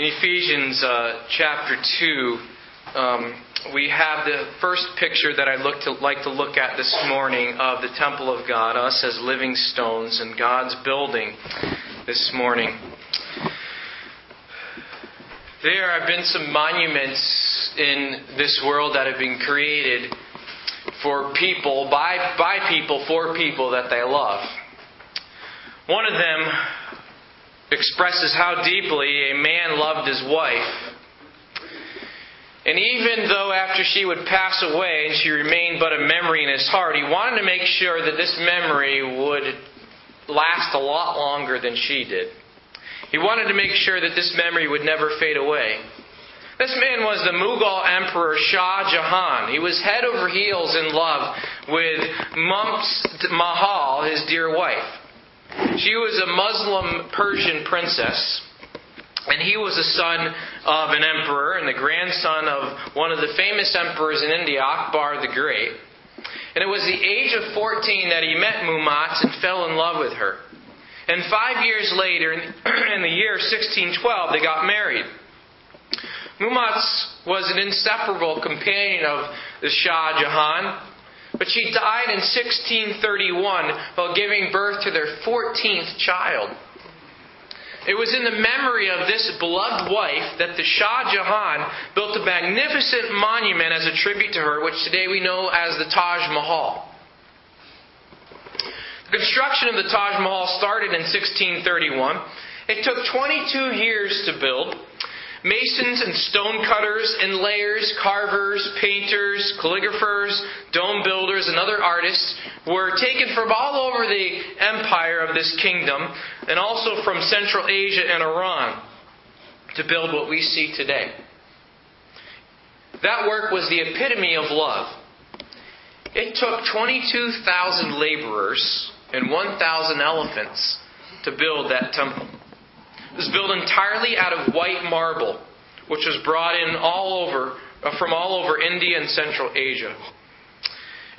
In Ephesians uh, chapter 2, um, we have the first picture that I like to look at this morning of the temple of God, us as living stones, and God's building this morning. There have been some monuments in this world that have been created for people, by, by people, for people that they love. One of them expresses how deeply a man loved his wife. And even though after she would pass away and she remained but a memory in his heart, he wanted to make sure that this memory would last a lot longer than she did. He wanted to make sure that this memory would never fade away. This man was the Mughal Emperor Shah Jahan. He was head over heels in love with Mumtaz Mahal, his dear wife. She was a Muslim Persian princess. And he was the son of an emperor and the grandson of one of the famous emperors in India, Akbar the Great. And it was the age of 14 that he met Mumtaz and fell in love with her. And five years later, in the year 1612, they got married. Mumtaz was an inseparable companion of the Shah Jahan, but she died in 1631 while giving birth to their 14th child. It was in the memory of this beloved wife that the Shah Jahan built a magnificent monument as a tribute to her, which today we know as the Taj Mahal. The construction of the Taj Mahal started in 1631. It took 22 years to build. Masons and stonecutters, inlayers, carvers, painters, calligraphers, dome builders, and other artists were taken from all over the empire of this kingdom and also from Central Asia and Iran to build what we see today. That work was the epitome of love. It took 22,000 laborers and 1,000 elephants to build that temple. It was built entirely out of white marble, which was brought in all over uh, from all over India and Central Asia.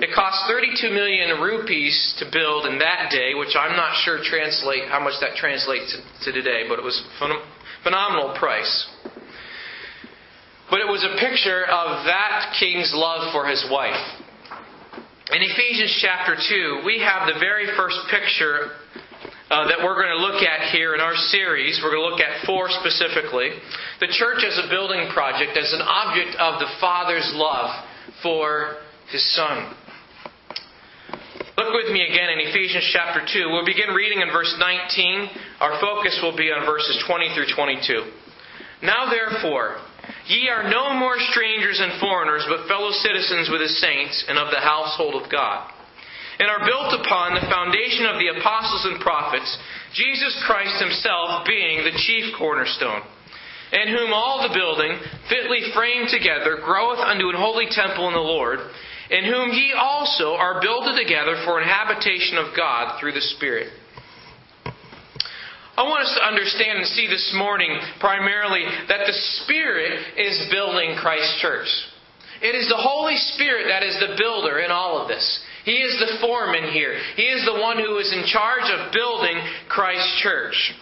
It cost 32 million rupees to build in that day, which I'm not sure translate how much that translates to, today, but it was phen- phenomenal price. But it was a picture of that king's love for his wife. In Ephesians chapter 2, we have the very first picture uh, that we're going to look at here in our series. We're going to look at four specifically. The church as a building project, as an object of the Father's love for His Son. Look with me again in Ephesians chapter 2. We'll begin reading in verse 19. Our focus will be on verses 20 through 22. Now therefore, ye are no more strangers and foreigners, but fellow citizens with the saints and of the household of God and are built upon the foundation of the apostles and prophets, Jesus Christ himself being the chief cornerstone, in whom all the building, fitly framed together, groweth unto an holy temple in the Lord, in whom ye also are builded together for an habitation of God through the Spirit. I want us to understand and see this morning primarily that the Spirit is building Christ's Church. It is the Holy Spirit that is the builder in all of this. He is the foreman here. He is the one who is in charge of building Christ's church.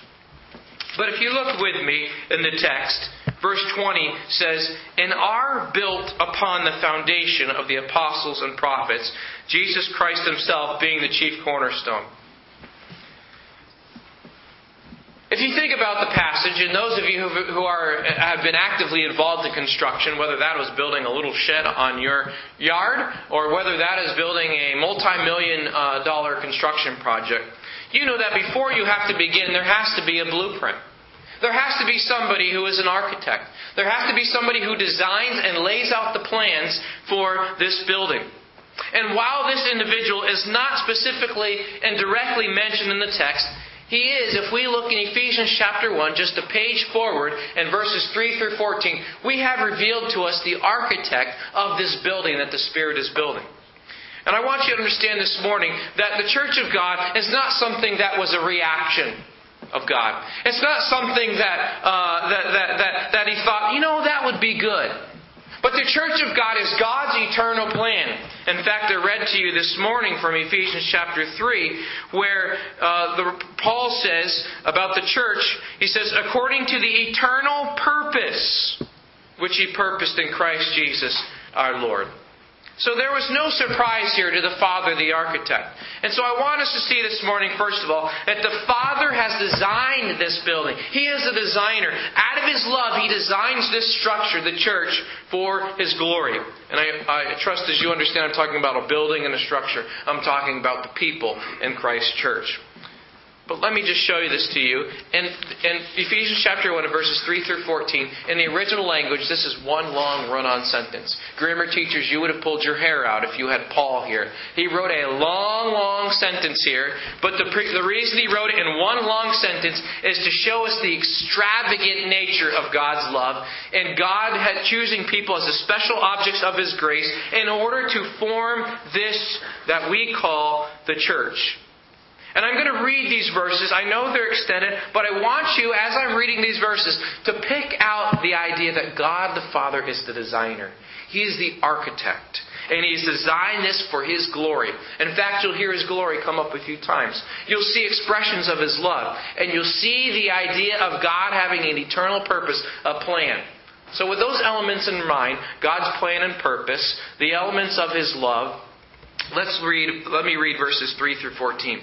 But if you look with me in the text, verse 20 says, And are built upon the foundation of the apostles and prophets, Jesus Christ himself being the chief cornerstone. If you think about the passage, and those of you who are, have been actively involved in construction, whether that was building a little shed on your yard or whether that is building a multi million uh, dollar construction project, you know that before you have to begin, there has to be a blueprint. There has to be somebody who is an architect. There has to be somebody who designs and lays out the plans for this building. And while this individual is not specifically and directly mentioned in the text, he is, if we look in Ephesians chapter 1, just a page forward, and verses 3 through 14, we have revealed to us the architect of this building that the Spirit is building. And I want you to understand this morning that the church of God is not something that was a reaction of God. It's not something that, uh, that, that, that, that he thought, you know, that would be good. But the church of God is God's eternal plan. In fact, I read to you this morning from Ephesians chapter 3, where uh, the, Paul says about the church, he says, according to the eternal purpose which he purposed in Christ Jesus our Lord. So there was no surprise here to the Father, the architect. And so I want us to see this morning, first of all, that the Father has designed this building. He is the designer. Out of His love, He designs this structure, the church, for His glory. And I, I trust as you understand, I'm talking about a building and a structure. I'm talking about the people in Christ's church. But let me just show you this to you. In, Ephesians chapter 1, verses 3 through 14, in the original language, this is one long run on sentence. Grammar teachers, you would have pulled your hair out if you had Paul here. He wrote a long, long sentence here, but the, the reason he wrote it in one long sentence is to show us the extravagant nature of God's love and God had choosing people as the special objects of His grace in order to form this that we call the church. And I'm going to read these verses. I know they're extended, but I want you, as I'm reading these verses, to pick out the idea that God the Father is the designer. He is the architect. And He's designed this for His glory. In fact, you'll hear His glory come up a few times. You'll see expressions of His love. And you'll see the idea of God having an eternal purpose, a plan. So, with those elements in mind, God's plan and purpose, the elements of His love, let's read, let me read verses 3 through 14.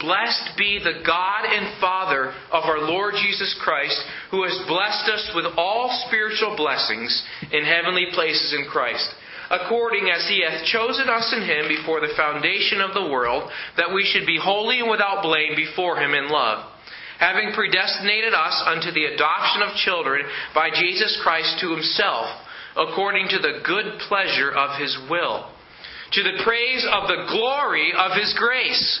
Blessed be the God and Father of our Lord Jesus Christ, who has blessed us with all spiritual blessings in heavenly places in Christ, according as he hath chosen us in him before the foundation of the world, that we should be holy and without blame before him in love, having predestinated us unto the adoption of children by Jesus Christ to himself, according to the good pleasure of his will, to the praise of the glory of his grace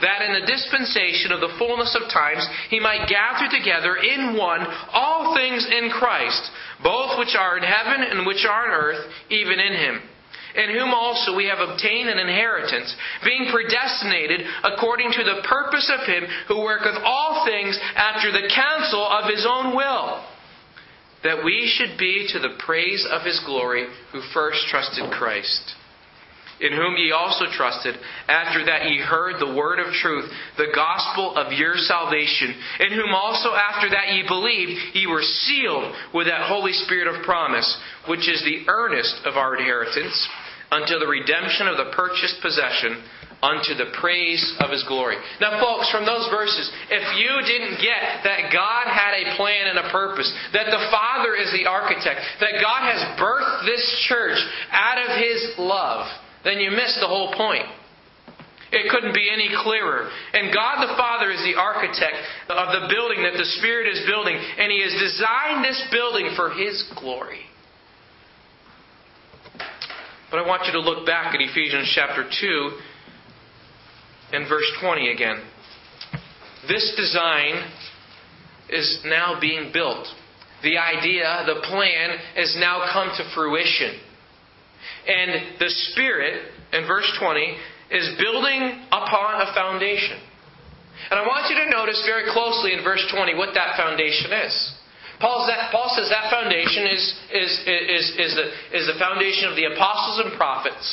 that in the dispensation of the fullness of times he might gather together in one all things in Christ, both which are in heaven and which are on earth, even in him. In whom also we have obtained an inheritance, being predestinated according to the purpose of him who worketh all things after the counsel of his own will, that we should be to the praise of his glory who first trusted Christ in whom ye also trusted, after that ye heard the word of truth, the gospel of your salvation, in whom also after that ye believed, ye were sealed with that Holy Spirit of promise, which is the earnest of our inheritance, unto the redemption of the purchased possession, unto the praise of his glory. Now, folks, from those verses, if you didn't get that God had a plan and a purpose, that the Father is the architect, that God has birthed this church out of his love, then you miss the whole point. It couldn't be any clearer. And God the Father is the architect of the building that the Spirit is building, and He has designed this building for His glory. But I want you to look back at Ephesians chapter 2 and verse 20 again. This design is now being built. The idea, the plan, has now come to fruition. And the Spirit, in verse 20, is building upon a foundation. And I want you to notice very closely in verse 20 what that foundation is. Paul, Paul says that foundation is, is, is, is, the, is the foundation of the apostles and prophets,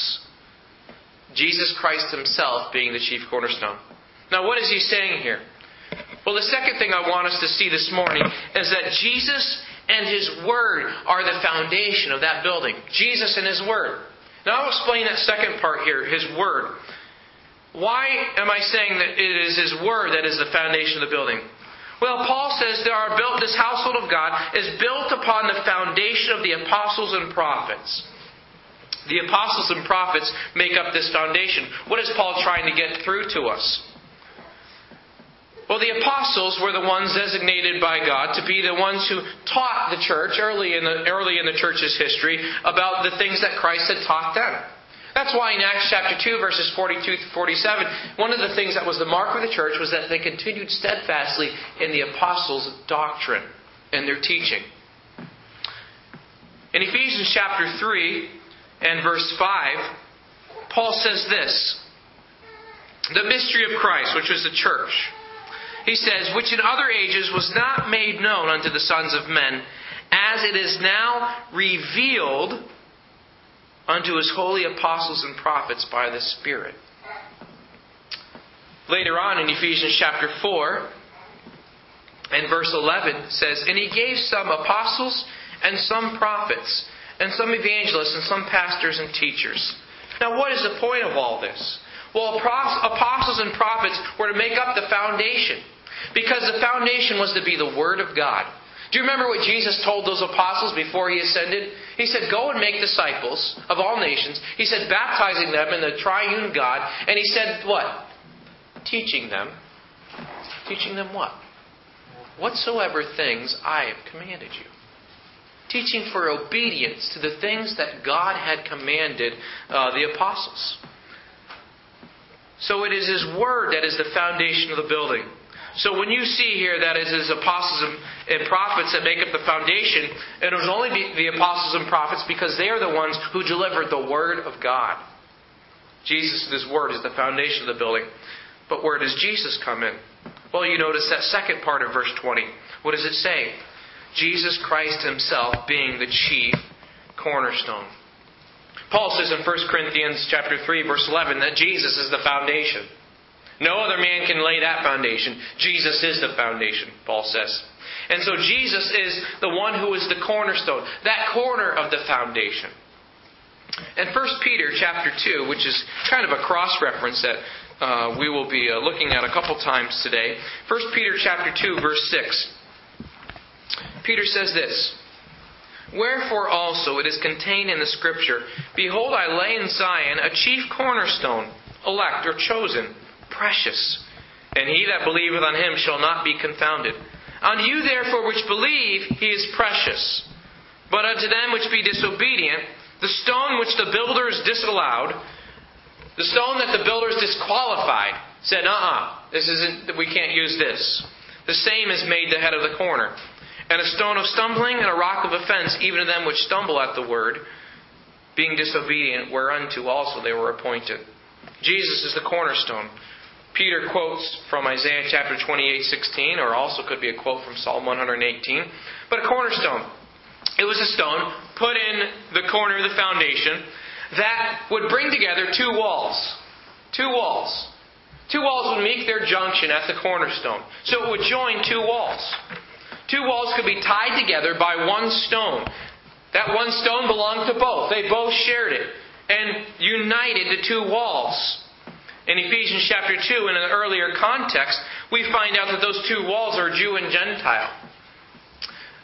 Jesus Christ himself being the chief cornerstone. Now, what is he saying here? Well, the second thing I want us to see this morning is that Jesus and His Word are the foundation of that building. Jesus and His Word. Now I'll explain that second part here, His Word. Why am I saying that it is His Word that is the foundation of the building? Well, Paul says there are built, this household of God is built upon the foundation of the apostles and prophets. The apostles and prophets make up this foundation. What is Paul trying to get through to us? Well, the apostles were the ones designated by God to be the ones who taught the church early in the, early in the church's history about the things that Christ had taught them. That's why in Acts chapter 2, verses 42 to 47, one of the things that was the mark of the church was that they continued steadfastly in the apostles' doctrine and their teaching. In Ephesians chapter 3 and verse 5, Paul says this The mystery of Christ, which was the church. He says, which in other ages was not made known unto the sons of men, as it is now revealed unto his holy apostles and prophets by the Spirit. Later on in Ephesians chapter 4 and verse 11 says, And he gave some apostles and some prophets and some evangelists and some pastors and teachers. Now, what is the point of all this? Well, apostles and prophets were to make up the foundation because the foundation was to be the Word of God. Do you remember what Jesus told those apostles before he ascended? He said, Go and make disciples of all nations. He said, baptizing them in the triune God. And he said, What? Teaching them. Teaching them what? Whatsoever things I have commanded you. Teaching for obedience to the things that God had commanded uh, the apostles. So it is His Word that is the foundation of the building. So when you see here that it is apostles and prophets that make up the foundation, it was only the apostles and prophets because they are the ones who delivered the Word of God. Jesus, His Word, is the foundation of the building. But where does Jesus come in? Well, you notice that second part of verse 20. What does it say? Jesus Christ Himself being the chief cornerstone. Paul says in 1 Corinthians chapter 3 verse 11 that Jesus is the foundation. No other man can lay that foundation. Jesus is the foundation, Paul says. And so Jesus is the one who is the cornerstone, that corner of the foundation. And 1 Peter chapter 2, which is kind of a cross reference that uh, we will be uh, looking at a couple times today. 1 Peter chapter 2, verse 6. Peter says this Wherefore also it is contained in the Scripture Behold, I lay in Zion a chief cornerstone, elect or chosen precious. And he that believeth on him shall not be confounded. Unto you therefore which believe, he is precious. But unto them which be disobedient, the stone which the builders disallowed, the stone that the builders disqualified, said, uh uh-uh, uh this isn't, we can't use this. The same is made the head of the corner. And a stone of stumbling and a rock of offense, even to them which stumble at the word, being disobedient, whereunto also they were appointed. Jesus is the cornerstone. Peter quotes from Isaiah chapter 28, 16, or also could be a quote from Psalm 118. But a cornerstone. It was a stone put in the corner of the foundation that would bring together two walls. Two walls. Two walls would meet their junction at the cornerstone. So it would join two walls. Two walls could be tied together by one stone. That one stone belonged to both. They both shared it and united the two walls. In Ephesians chapter 2, in an earlier context, we find out that those two walls are Jew and Gentile.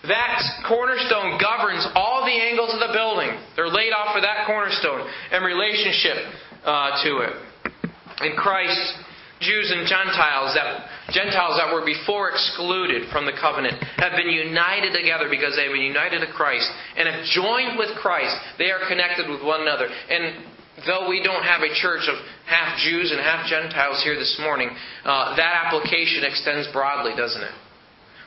That cornerstone governs all the angles of the building. They're laid off for that cornerstone and relationship uh, to it. In Christ, Jews and Gentiles that Gentiles that were before excluded from the covenant have been united together because they have been united to Christ and have joined with Christ. They are connected with one another. And though we don't have a church of half Jews and half Gentiles here this morning, uh, that application extends broadly, doesn't it?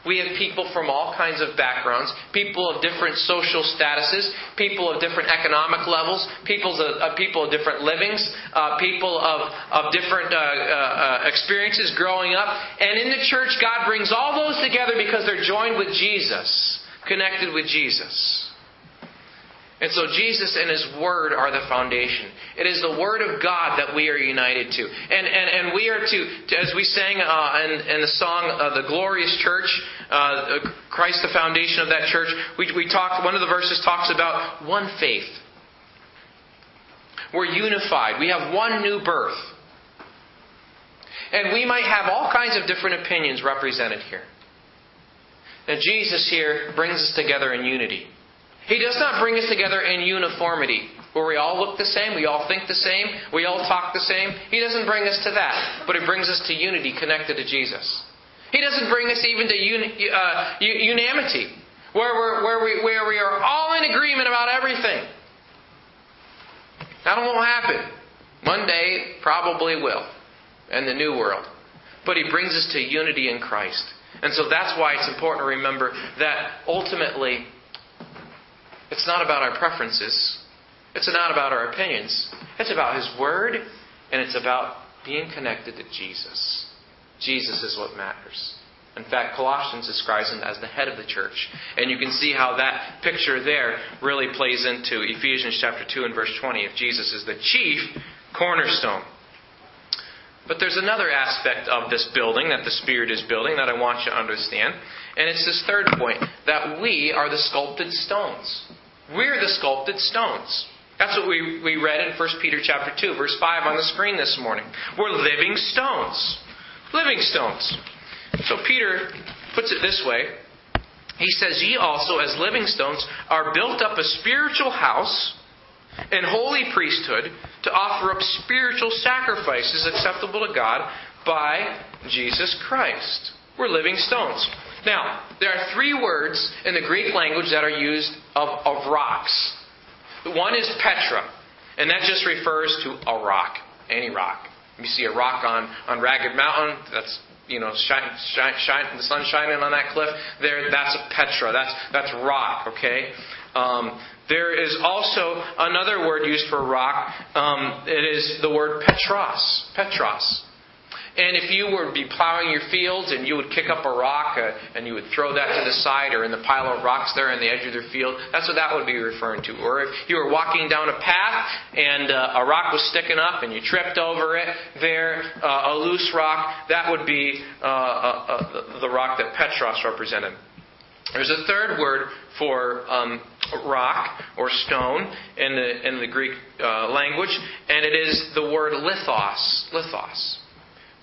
We have people from all kinds of backgrounds, people of different social statuses, people of different economic levels, people of, uh, people of different livings, uh, people of, of different uh, uh, experiences growing up. And in the church, God brings all those together because they're joined with Jesus, connected with Jesus. And so Jesus and His Word are the foundation. It is the Word of God that we are united to. And, and, and we are to, to as we sang uh, in, in the song, uh, The Glorious Church, uh, Christ the foundation of that church, we, we talked, one of the verses talks about one faith. We're unified. We have one new birth. And we might have all kinds of different opinions represented here. And Jesus here brings us together in unity. He does not bring us together in uniformity, where we all look the same, we all think the same, we all talk the same. He doesn't bring us to that, but He brings us to unity connected to Jesus. He doesn't bring us even to uni, uh, unanimity, where, where, we, where we are all in agreement about everything. That won't happen. One day, probably will, in the new world. But he brings us to unity in Christ. And so that's why it's important to remember that ultimately, it's not about our preferences. It's not about our opinions. It's about His Word, and it's about being connected to Jesus. Jesus is what matters. In fact, Colossians describes him as the head of the church. And you can see how that picture there really plays into Ephesians chapter 2 and verse 20 if Jesus is the chief cornerstone. But there's another aspect of this building that the Spirit is building that I want you to understand. And it's this third point that we are the sculpted stones. We're the sculpted stones. That's what we, we read in 1 Peter chapter 2, verse 5 on the screen this morning. We're living stones. Living stones. So Peter puts it this way. He says, Ye also, as living stones, are built up a spiritual house and holy priesthood to offer up spiritual sacrifices acceptable to God by Jesus Christ. We're living stones. Now, there are three words in the Greek language that are used of, of rocks. One is Petra, and that just refers to a rock, any rock. You see a rock on, on Ragged Mountain, that's you know, shine, shine, shine, the sun shining on that cliff. There, that's a Petra. That's that's rock. Okay. Um, there is also another word used for rock. Um, it is the word Petros. Petros. And if you were to be plowing your fields and you would kick up a rock uh, and you would throw that to the side or in the pile of rocks there in the edge of your field, that's what that would be referring to. Or if you were walking down a path and uh, a rock was sticking up and you tripped over it there, uh, a loose rock, that would be uh, uh, uh, the rock that Petros represented. There's a third word for um, rock or stone in the in the Greek uh, language, and it is the word lithos. Lithos.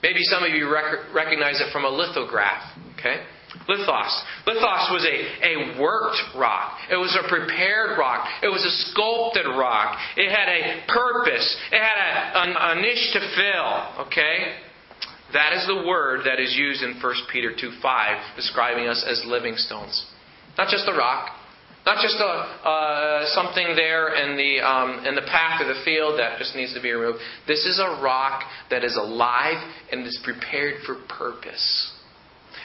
Maybe some of you rec- recognize it from a lithograph. Okay, lithos. Lithos was a, a worked rock. It was a prepared rock. It was a sculpted rock. It had a purpose. It had a, a, a niche to fill. Okay. That is the word that is used in 1 Peter 2 5, describing us as living stones. Not just a rock, not just a, uh, something there in the, um, in the path or the field that just needs to be removed. This is a rock that is alive and is prepared for purpose.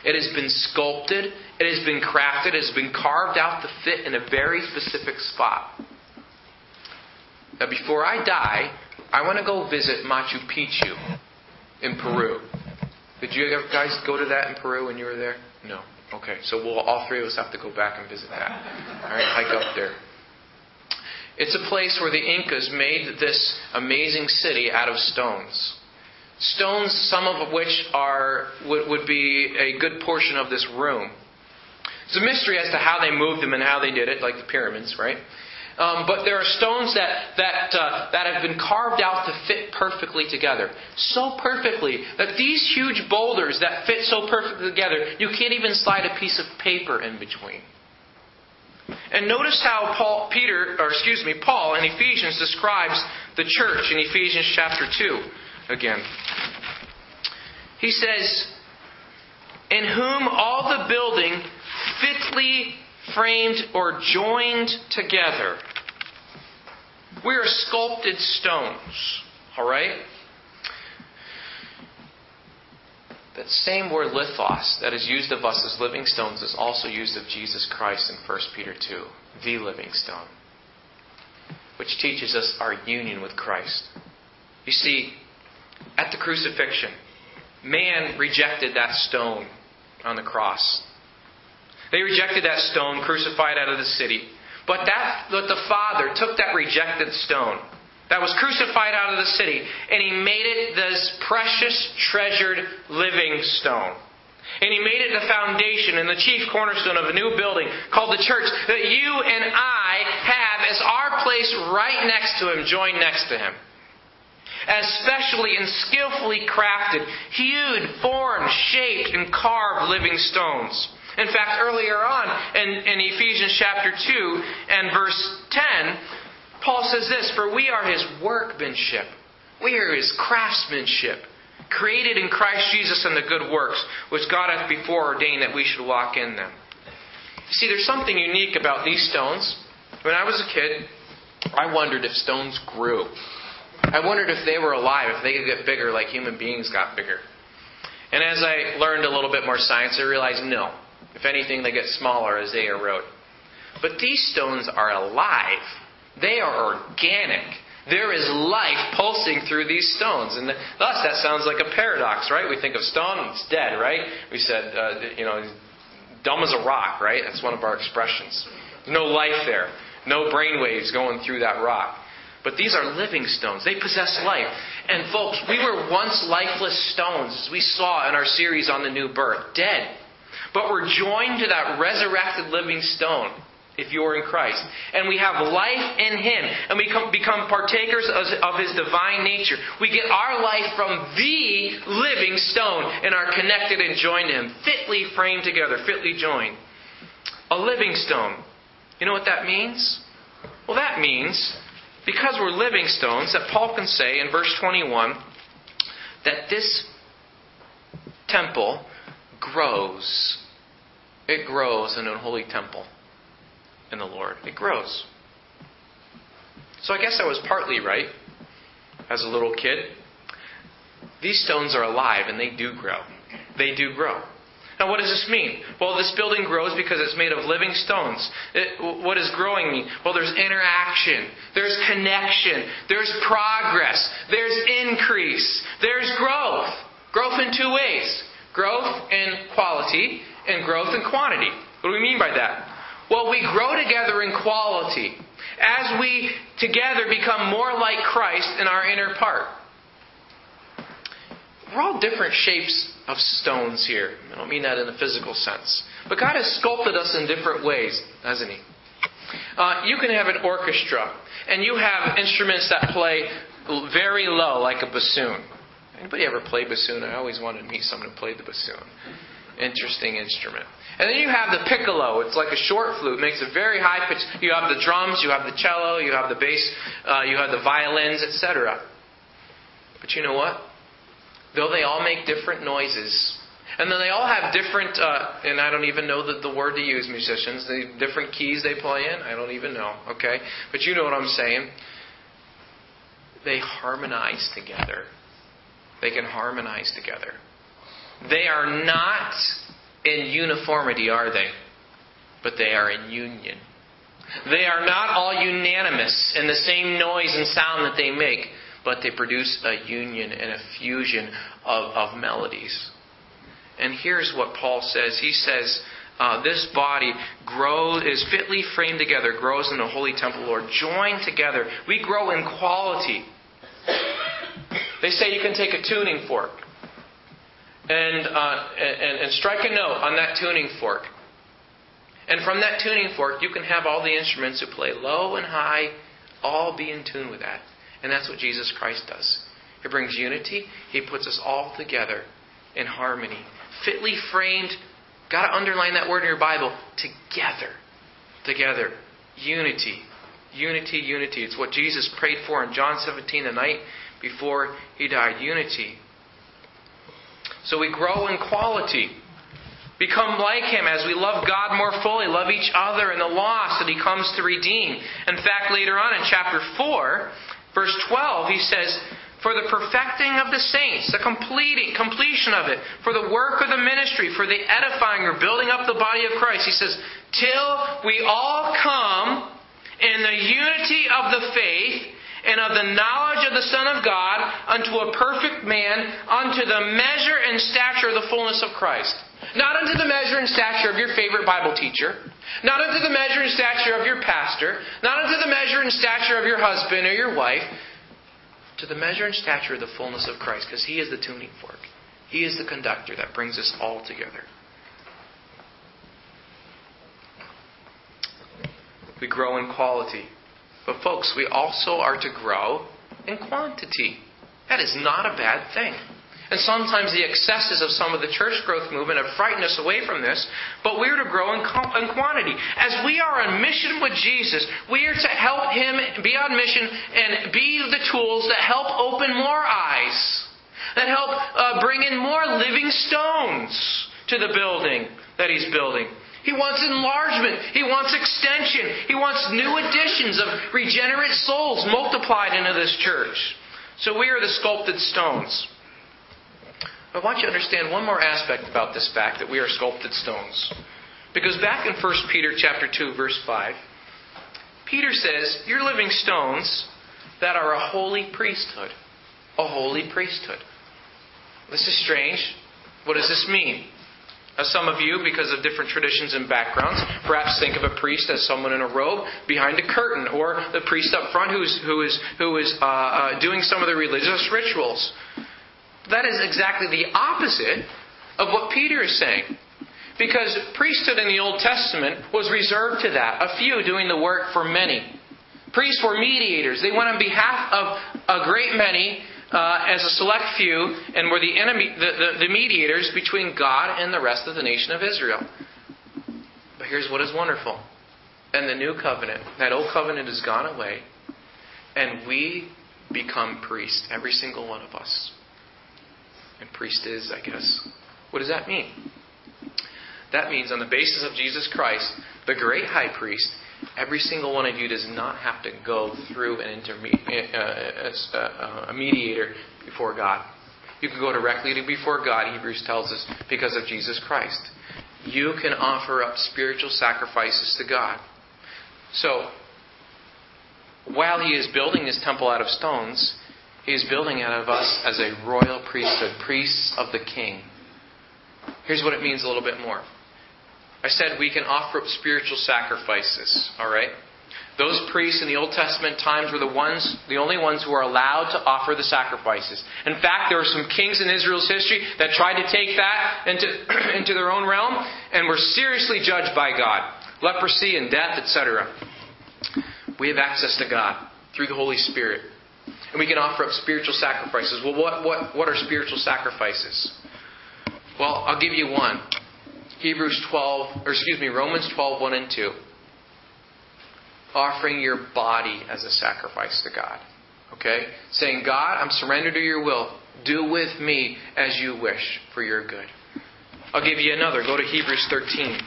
It has been sculpted, it has been crafted, it has been carved out to fit in a very specific spot. Now, before I die, I want to go visit Machu Picchu in Peru. Did you guys go to that in Peru when you were there? No. Okay, so we'll all three of us have to go back and visit that. All right, hike up there. It's a place where the Incas made this amazing city out of stones. Stones, some of which are would, would be a good portion of this room. It's a mystery as to how they moved them and how they did it, like the pyramids, right? Um, but there are stones that that uh, that have been carved out to fit perfectly together, so perfectly that these huge boulders that fit so perfectly together, you can't even slide a piece of paper in between. And notice how Paul, Peter, or excuse me, Paul in Ephesians describes the church in Ephesians chapter two again. He says, "In whom all the building fitly framed or joined together. We are sculpted stones. All right? That same word lithos that is used of us as living stones is also used of Jesus Christ in 1 Peter 2, the living stone, which teaches us our union with Christ. You see, at the crucifixion, man rejected that stone on the cross. They rejected that stone, crucified out of the city. But that, but the Father took that rejected stone that was crucified out of the city, and He made it this precious, treasured, living stone. And He made it the foundation and the chief cornerstone of a new building called the church that you and I have as our place right next to Him, joined next to Him. As specially and skillfully crafted, hewed, formed, shaped, and carved living stones. In fact, earlier on in, in Ephesians chapter 2 and verse 10, Paul says this For we are his workmanship, we are his craftsmanship, created in Christ Jesus and the good works, which God hath before ordained that we should walk in them. See, there's something unique about these stones. When I was a kid, I wondered if stones grew. I wondered if they were alive, if they could get bigger like human beings got bigger. And as I learned a little bit more science, I realized no. If anything, they get smaller as they erode. But these stones are alive. They are organic. There is life pulsing through these stones. And thus, that sounds like a paradox, right? We think of stone, it's dead, right? We said, uh, you know, dumb as a rock, right? That's one of our expressions. No life there. No brain waves going through that rock. But these are living stones. They possess life. And folks, we were once lifeless stones, as we saw in our series on the new birth, dead. But we're joined to that resurrected living stone if you are in Christ. And we have life in Him. And we become partakers of His divine nature. We get our life from the living stone and are connected and joined to Him, fitly framed together, fitly joined. A living stone. You know what that means? Well, that means, because we're living stones, that Paul can say in verse 21 that this temple grows. It grows in a holy temple in the Lord. It grows. So I guess I was partly right as a little kid. These stones are alive and they do grow. They do grow. Now, what does this mean? Well, this building grows because it's made of living stones. It, what does growing mean? Well, there's interaction, there's connection, there's progress, there's increase, there's growth. Growth in two ways growth in quality and growth in quantity. What do we mean by that? Well, we grow together in quality as we together become more like Christ in our inner part. We're all different shapes of stones here. I don't mean that in a physical sense. But God has sculpted us in different ways, hasn't He? Uh, you can have an orchestra, and you have instruments that play very low, like a bassoon. Anybody ever play bassoon? I always wanted to meet someone who played the bassoon. Interesting instrument. And then you have the piccolo. It's like a short flute. It makes a very high pitch. You have the drums, you have the cello, you have the bass, uh, you have the violins, etc. But you know what? Though they all make different noises, and then they all have different, uh, and I don't even know the, the word to use, musicians, the different keys they play in. I don't even know, okay? But you know what I'm saying. They harmonize together. They can harmonize together. They are not in uniformity, are they? But they are in union. They are not all unanimous in the same noise and sound that they make, but they produce a union and a fusion of, of melodies. And here's what Paul says. He says, uh, this body grows is fitly framed together, grows in the holy temple, Lord, joined together. We grow in quality. They say you can take a tuning fork and, uh, and, and strike a note on that tuning fork. And from that tuning fork, you can have all the instruments that play low and high, all be in tune with that. And that's what Jesus Christ does. He brings unity, He puts us all together in harmony. Fitly framed, got to underline that word in your Bible, together. Together. Unity. Unity, unity. It's what Jesus prayed for in John 17 the night before He died. Unity. So we grow in quality. Become like Him as we love God more fully, love each other and the lost that He comes to redeem. In fact, later on in chapter 4, verse 12, He says, for the perfecting of the saints, the completing, completion of it, for the work of the ministry, for the edifying or building up the body of Christ. He says, till we all come in the unity of the faith and of the knowledge of the Son of God unto a perfect man, unto the measure and stature of the fullness of Christ. Not unto the measure and stature of your favorite Bible teacher, not unto the measure and stature of your pastor, not unto the measure and stature of your husband or your wife, to the measure and stature of the fullness of Christ, because He is the tuning fork. He is the conductor that brings us all together. We grow in quality. But, folks, we also are to grow in quantity. That is not a bad thing. And sometimes the excesses of some of the church growth movement have frightened us away from this, but we're to grow in, quantity. As we are on mission with Jesus, we are to help Him be on mission and be the tools that help open more eyes, that help uh, bring in more living stones to the building that He's building. He wants enlargement. He wants extension. He wants new additions of regenerate souls multiplied into this church. So we are the sculpted stones. I want you to understand one more aspect about this fact that we are sculpted stones. Because back in 1 Peter chapter 2 verse 5, Peter says, "You're living stones that are a holy priesthood." A holy priesthood. This is strange. What does this mean? As some of you, because of different traditions and backgrounds, perhaps think of a priest as someone in a robe behind a curtain, or the priest up front who's, who is, who is uh, uh, doing some of the religious rituals. That is exactly the opposite of what Peter is saying. Because priesthood in the Old Testament was reserved to that, a few doing the work for many. Priests were mediators. They went on behalf of a great many uh, as a select few and were the, enemy, the, the, the mediators between God and the rest of the nation of Israel. But here's what is wonderful. And the new covenant, that old covenant has gone away, and we become priests, every single one of us. And priest is, I guess. What does that mean? That means, on the basis of Jesus Christ, the great high priest, every single one of you does not have to go through an interme- uh, uh, a mediator before God. You can go directly to before God, Hebrews tells us, because of Jesus Christ. You can offer up spiritual sacrifices to God. So, while he is building his temple out of stones, he is building out of us as a royal priesthood, priests of the king. Here's what it means a little bit more. I said we can offer up spiritual sacrifices, all right? Those priests in the Old Testament times were the ones, the only ones who were allowed to offer the sacrifices. In fact, there were some kings in Israel's history that tried to take that into, into their own realm and were seriously judged by God. Leprosy and death, etc. We have access to God through the Holy Spirit. And we can offer up spiritual sacrifices. Well, what, what, what are spiritual sacrifices? Well, I'll give you one. Hebrews 12, or excuse me, Romans 12, 1 and 2. Offering your body as a sacrifice to God. Okay? Saying, God, I'm surrendered to your will. Do with me as you wish for your good. I'll give you another. Go to Hebrews 13.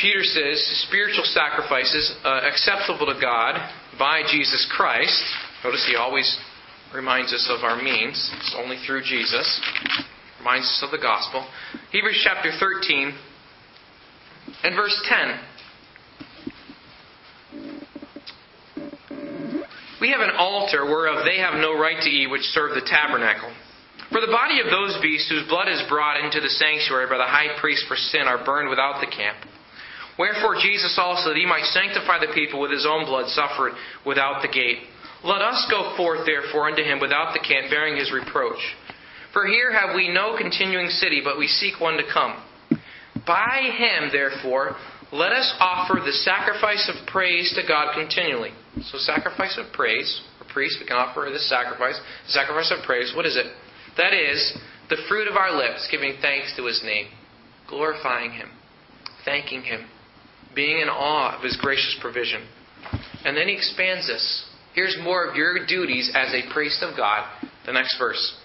Peter says spiritual sacrifices uh, acceptable to God by Jesus Christ. Notice he always reminds us of our means. It's only through Jesus. Reminds us of the gospel. Hebrews chapter 13 and verse 10. We have an altar whereof they have no right to eat which serve the tabernacle. For the body of those beasts whose blood is brought into the sanctuary by the high priest for sin are burned without the camp. Wherefore Jesus also, that he might sanctify the people with his own blood, suffered without the gate. Let us go forth, therefore, unto him without the camp, bearing his reproach. For here have we no continuing city, but we seek one to come. By him, therefore, let us offer the sacrifice of praise to God continually. So, sacrifice of praise, a priest, we can offer this sacrifice. Sacrifice of praise, what is it? That is the fruit of our lips, giving thanks to his name, glorifying him, thanking him, being in awe of his gracious provision. And then he expands this. Here's more of your duties as a priest of God. The next verse.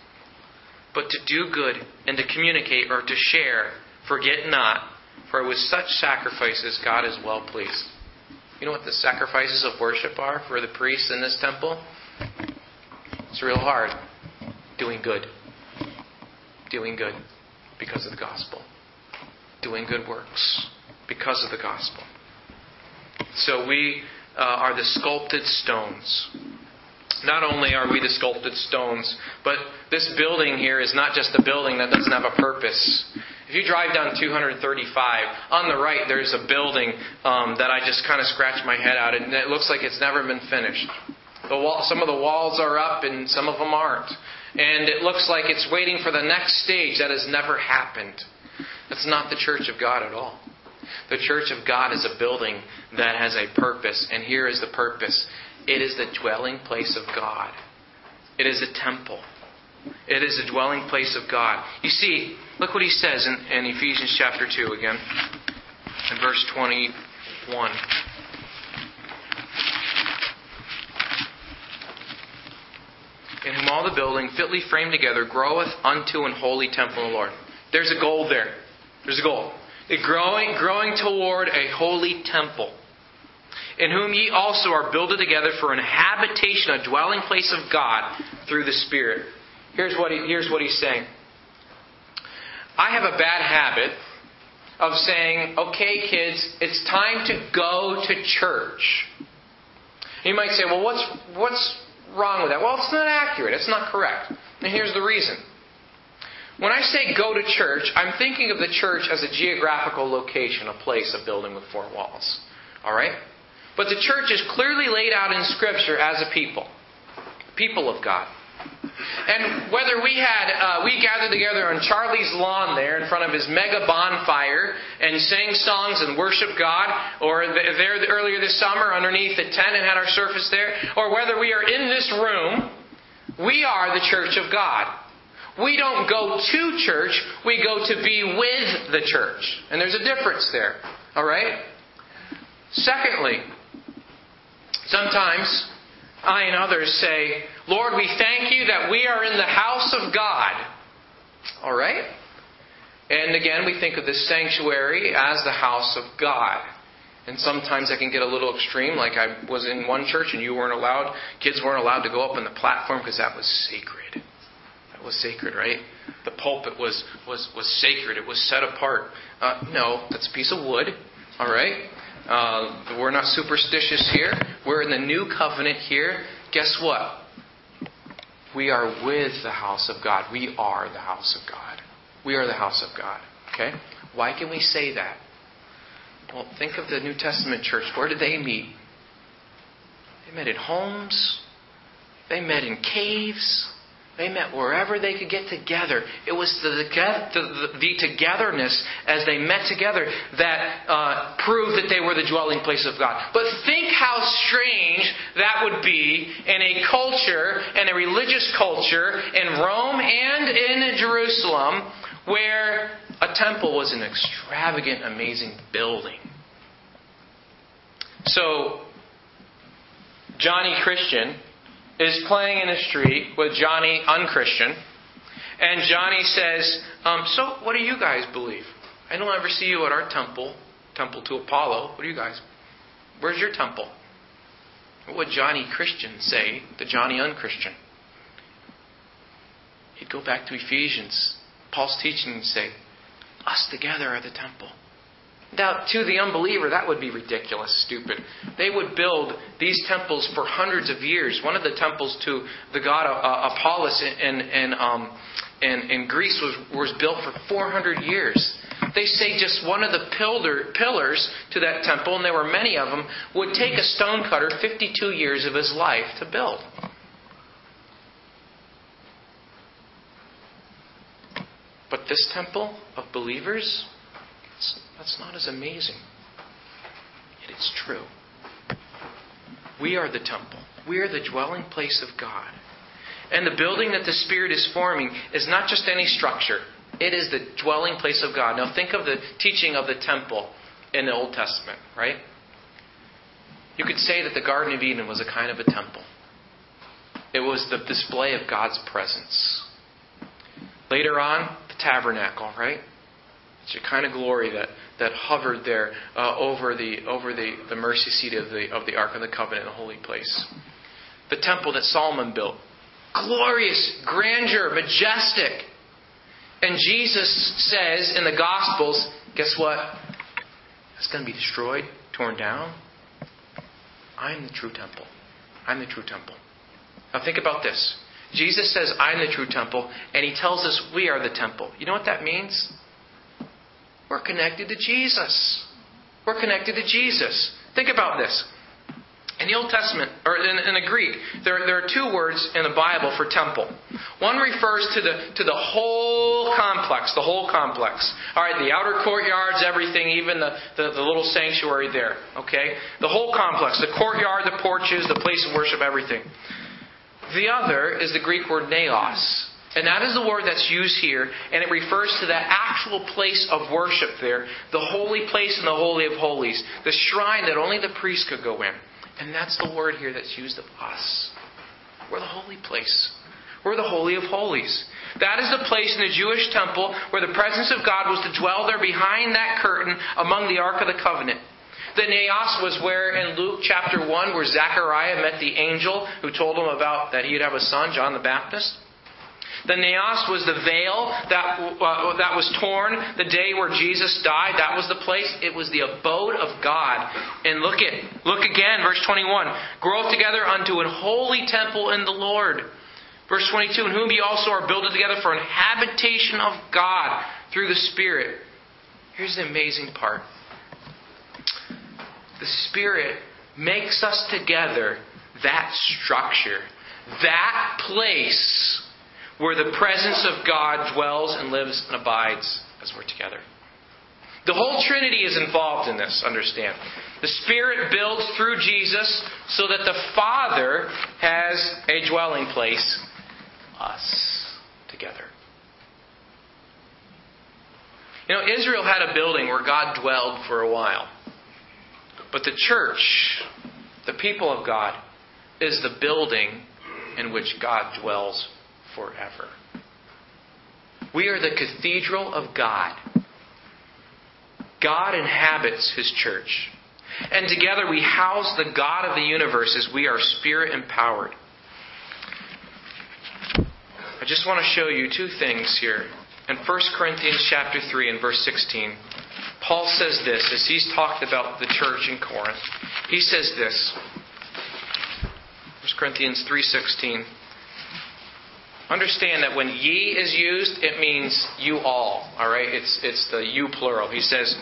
But to do good and to communicate or to share, forget not, for with such sacrifices God is well pleased. You know what the sacrifices of worship are for the priests in this temple? It's real hard. Doing good. Doing good because of the gospel. Doing good works because of the gospel. So we uh, are the sculpted stones. Not only are we the sculpted stones, but this building here is not just a building that doesn't have a purpose. If you drive down 235, on the right there's a building um, that I just kind of scratched my head out, and it looks like it's never been finished. The wall, some of the walls are up, and some of them aren't. And it looks like it's waiting for the next stage that has never happened. That's not the church of God at all. The church of God is a building that has a purpose, and here is the purpose it is the dwelling place of God, it is a temple. It is a dwelling place of God. You see, look what he says in, in Ephesians chapter 2 again, in verse 21. In whom all all the building, fitly framed together, groweth unto an holy temple of the Lord. There's a goal there. There's a goal. Growing, growing toward a holy temple, in whom ye also are builded together for an habitation, a dwelling place of God through the Spirit. Here's what, he, here's what he's saying. I have a bad habit of saying, okay, kids, it's time to go to church. You might say, well, what's, what's wrong with that? Well, it's not accurate. It's not correct. And here's the reason. When I say go to church, I'm thinking of the church as a geographical location, a place, a building with four walls. All right? But the church is clearly laid out in Scripture as a people, people of God. And whether we had, uh, we gathered together on Charlie's lawn there in front of his mega bonfire and sang songs and worshiped God, or there earlier this summer underneath the tent and had our service there, or whether we are in this room, we are the church of God. We don't go to church, we go to be with the church. And there's a difference there. Alright? Secondly, sometimes I and others say, Lord, we thank you that we are in the house of God. All right? And again, we think of the sanctuary as the house of God. And sometimes that can get a little extreme, like I was in one church and you weren't allowed, kids weren't allowed to go up on the platform because that was sacred. Was sacred, right? The pulpit was, was, was sacred, it was set apart. Uh, no, that's a piece of wood, all right? Uh, we're not superstitious here. We're in the new covenant here. Guess what? We are with the house of God. We are the house of God. We are the house of God. Okay? Why can we say that? Well, think of the New Testament church. Where did they meet? They met in homes. They met in caves. They met wherever they could get together. It was the, the, the togetherness as they met together that uh, proved that they were the dwelling place of God. But think how strange that would be in a culture, in a religious culture, in Rome and in Jerusalem, where a temple was an extravagant, amazing building. So, Johnny Christian is playing in the street with Johnny Unchristian, and Johnny says, um, So, what do you guys believe? I don't ever see you at our temple, temple to Apollo. What do you guys? Where's your temple? What would Johnny Christian say to Johnny Unchristian? He'd go back to Ephesians, Paul's teaching, and say, Us together are the temple. Now, to the unbeliever, that would be ridiculous, stupid. They would build these temples for hundreds of years. One of the temples to the god uh, Apollos in, in, um, in, in Greece was, was built for 400 years. They say just one of the pillar, pillars to that temple, and there were many of them, would take a stonecutter 52 years of his life to build. But this temple of believers, that's not as amazing. Yet it's true. We are the temple. We are the dwelling place of God. And the building that the Spirit is forming is not just any structure, it is the dwelling place of God. Now, think of the teaching of the temple in the Old Testament, right? You could say that the Garden of Eden was a kind of a temple, it was the display of God's presence. Later on, the tabernacle, right? It's a kind of glory that, that hovered there uh, over, the, over the, the mercy seat of the, of the Ark of the Covenant, the holy place. The temple that Solomon built. Glorious, grandeur, majestic. And Jesus says in the Gospels, guess what? It's going to be destroyed, torn down. I'm the true temple. I'm the true temple. Now think about this. Jesus says, I'm the true temple, and he tells us we are the temple. You know what that means? We're connected to Jesus. We're connected to Jesus. Think about this. In the Old Testament, or in, in the Greek, there, there, are two words in the Bible for temple. One refers to the, to the whole complex, the whole complex. All right, the outer courtyards, everything, even the, the, the little sanctuary there. Okay? The whole complex, the courtyard, the porches, the place of worship, everything. The other is the Greek word naos. And that is the word that's used here, and it refers to that actual place of worship there, the holy place and the Holy of Holies, the shrine that only the priest could go in. And that's the word here that's used of us. We're the holy place. were the Holy of Holies. That is the place in the Jewish temple where the presence of God was to dwell there behind that curtain among the Ark of the Covenant. The naos was where in Luke chapter 1 where Zechariah met the angel who told him about that he'd have a son, John the Baptist. The naos was the veil that, uh, that was torn the day where Jesus died. That was the place. It was the abode of God. And look at look again, verse 21. Grow together unto an holy temple in the Lord. Verse 22, in whom ye also are builded together for an habitation of God through the Spirit. Here's the amazing part. The Spirit makes us together that structure, that place where the presence of God dwells and lives and abides as we're together. The whole Trinity is involved in this, understand. The Spirit builds through Jesus so that the Father has a dwelling place, us together. You know, Israel had a building where God dwelled for a while. But the church, the people of God, is the building in which God dwells forever. We are the cathedral of God. God inhabits His church. And together we house the God of the universe as we are spirit empowered. I just want to show you two things here. In 1 Corinthians chapter 3 and verse 16, Paul says this as he's talked about the church in Corinth. He says this. 1 Corinthians 3:16 Understand that when ye is used, it means you all. All right? It's, it's the you plural. He says,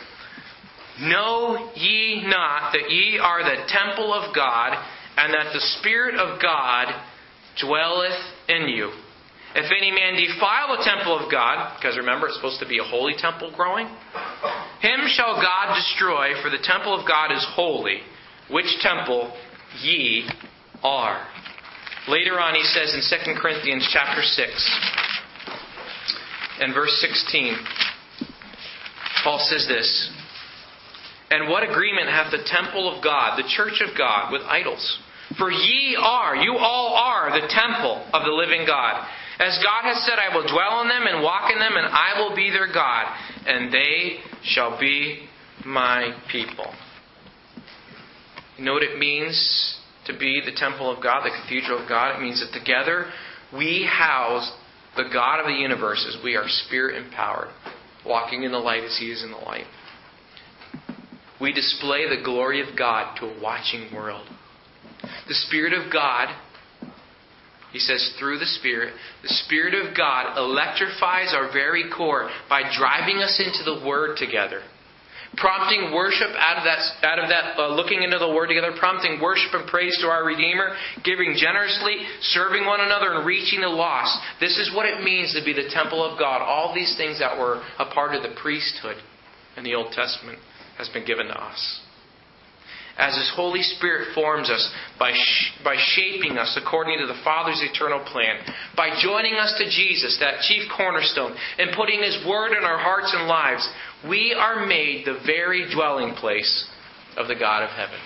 Know ye not that ye are the temple of God, and that the Spirit of God dwelleth in you? If any man defile the temple of God, because remember it's supposed to be a holy temple growing, him shall God destroy, for the temple of God is holy, which temple ye are. Later on, he says in 2 Corinthians chapter 6 and verse 16, Paul says this And what agreement hath the temple of God, the church of God, with idols? For ye are, you all are, the temple of the living God. As God has said, I will dwell in them and walk in them, and I will be their God, and they shall be my people. You know what it means to be the temple of God, the cathedral of God. It means that together we house the God of the universe as we are spirit empowered, walking in the light as He is in the light. We display the glory of God to a watching world. The Spirit of God, he says, through the Spirit, the Spirit of God electrifies our very core by driving us into the Word together prompting worship out of that, out of that uh, looking into the Word together, prompting worship and praise to our Redeemer, giving generously, serving one another, and reaching the lost. This is what it means to be the temple of God. All these things that were a part of the priesthood in the Old Testament has been given to us as His Holy Spirit forms us by, sh- by shaping us according to the Father's eternal plan, by joining us to Jesus, that chief cornerstone, and putting His Word in our hearts and lives, we are made the very dwelling place of the God of heaven.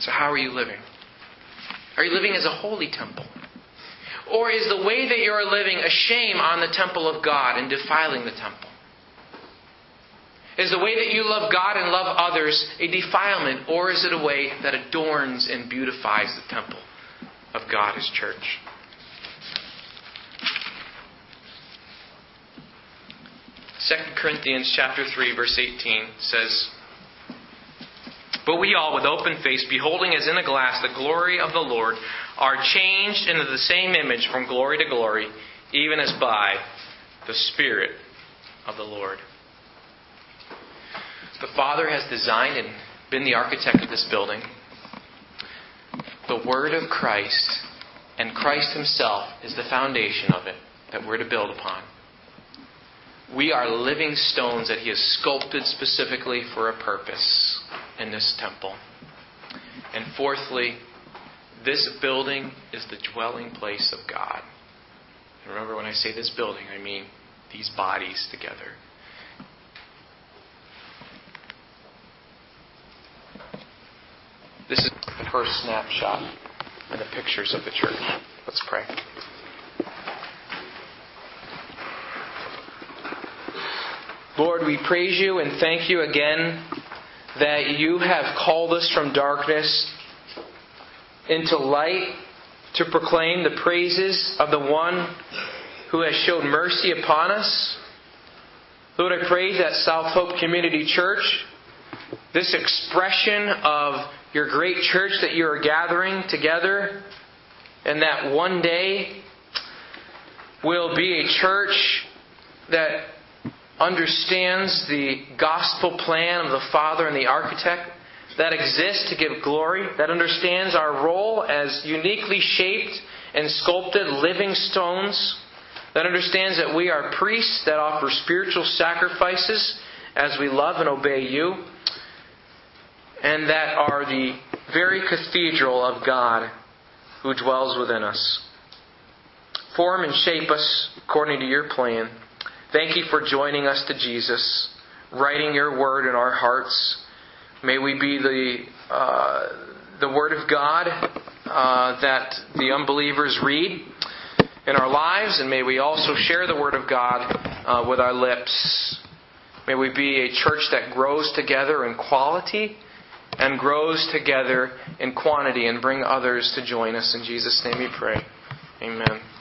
So, how are you living? Are you living as a holy temple? Or is the way that you're living a shame on the temple of God and defiling the temple? Is the way that you love God and love others a defilement, or is it a way that adorns and beautifies the temple of God, His church? Second Corinthians chapter 3 verse 18 says, But we all with open face beholding as in a glass the glory of the Lord are changed into the same image from glory to glory even as by the spirit of the Lord. The Father has designed and been the architect of this building. The Word of Christ and Christ Himself is the foundation of it that we're to build upon. We are living stones that He has sculpted specifically for a purpose in this temple. And fourthly, this building is the dwelling place of God. remember, when I say this building, I mean these bodies together. This is the first snapshot and the pictures of the church. Let's pray. Lord, we praise you and thank you again that you have called us from darkness into light to proclaim the praises of the one who has showed mercy upon us. Lord, I pray that South Hope Community Church, this expression of your great church that you are gathering together, and that one day will be a church that understands the gospel plan of the Father and the architect, that exists to give glory, that understands our role as uniquely shaped and sculpted living stones, that understands that we are priests that offer spiritual sacrifices as we love and obey you, and that are the very cathedral of God who dwells within us. Form and shape us according to your plan. Thank you for joining us to Jesus, writing your word in our hearts. May we be the, uh, the word of God uh, that the unbelievers read in our lives, and may we also share the word of God uh, with our lips. May we be a church that grows together in quality and grows together in quantity and bring others to join us. In Jesus' name we pray. Amen.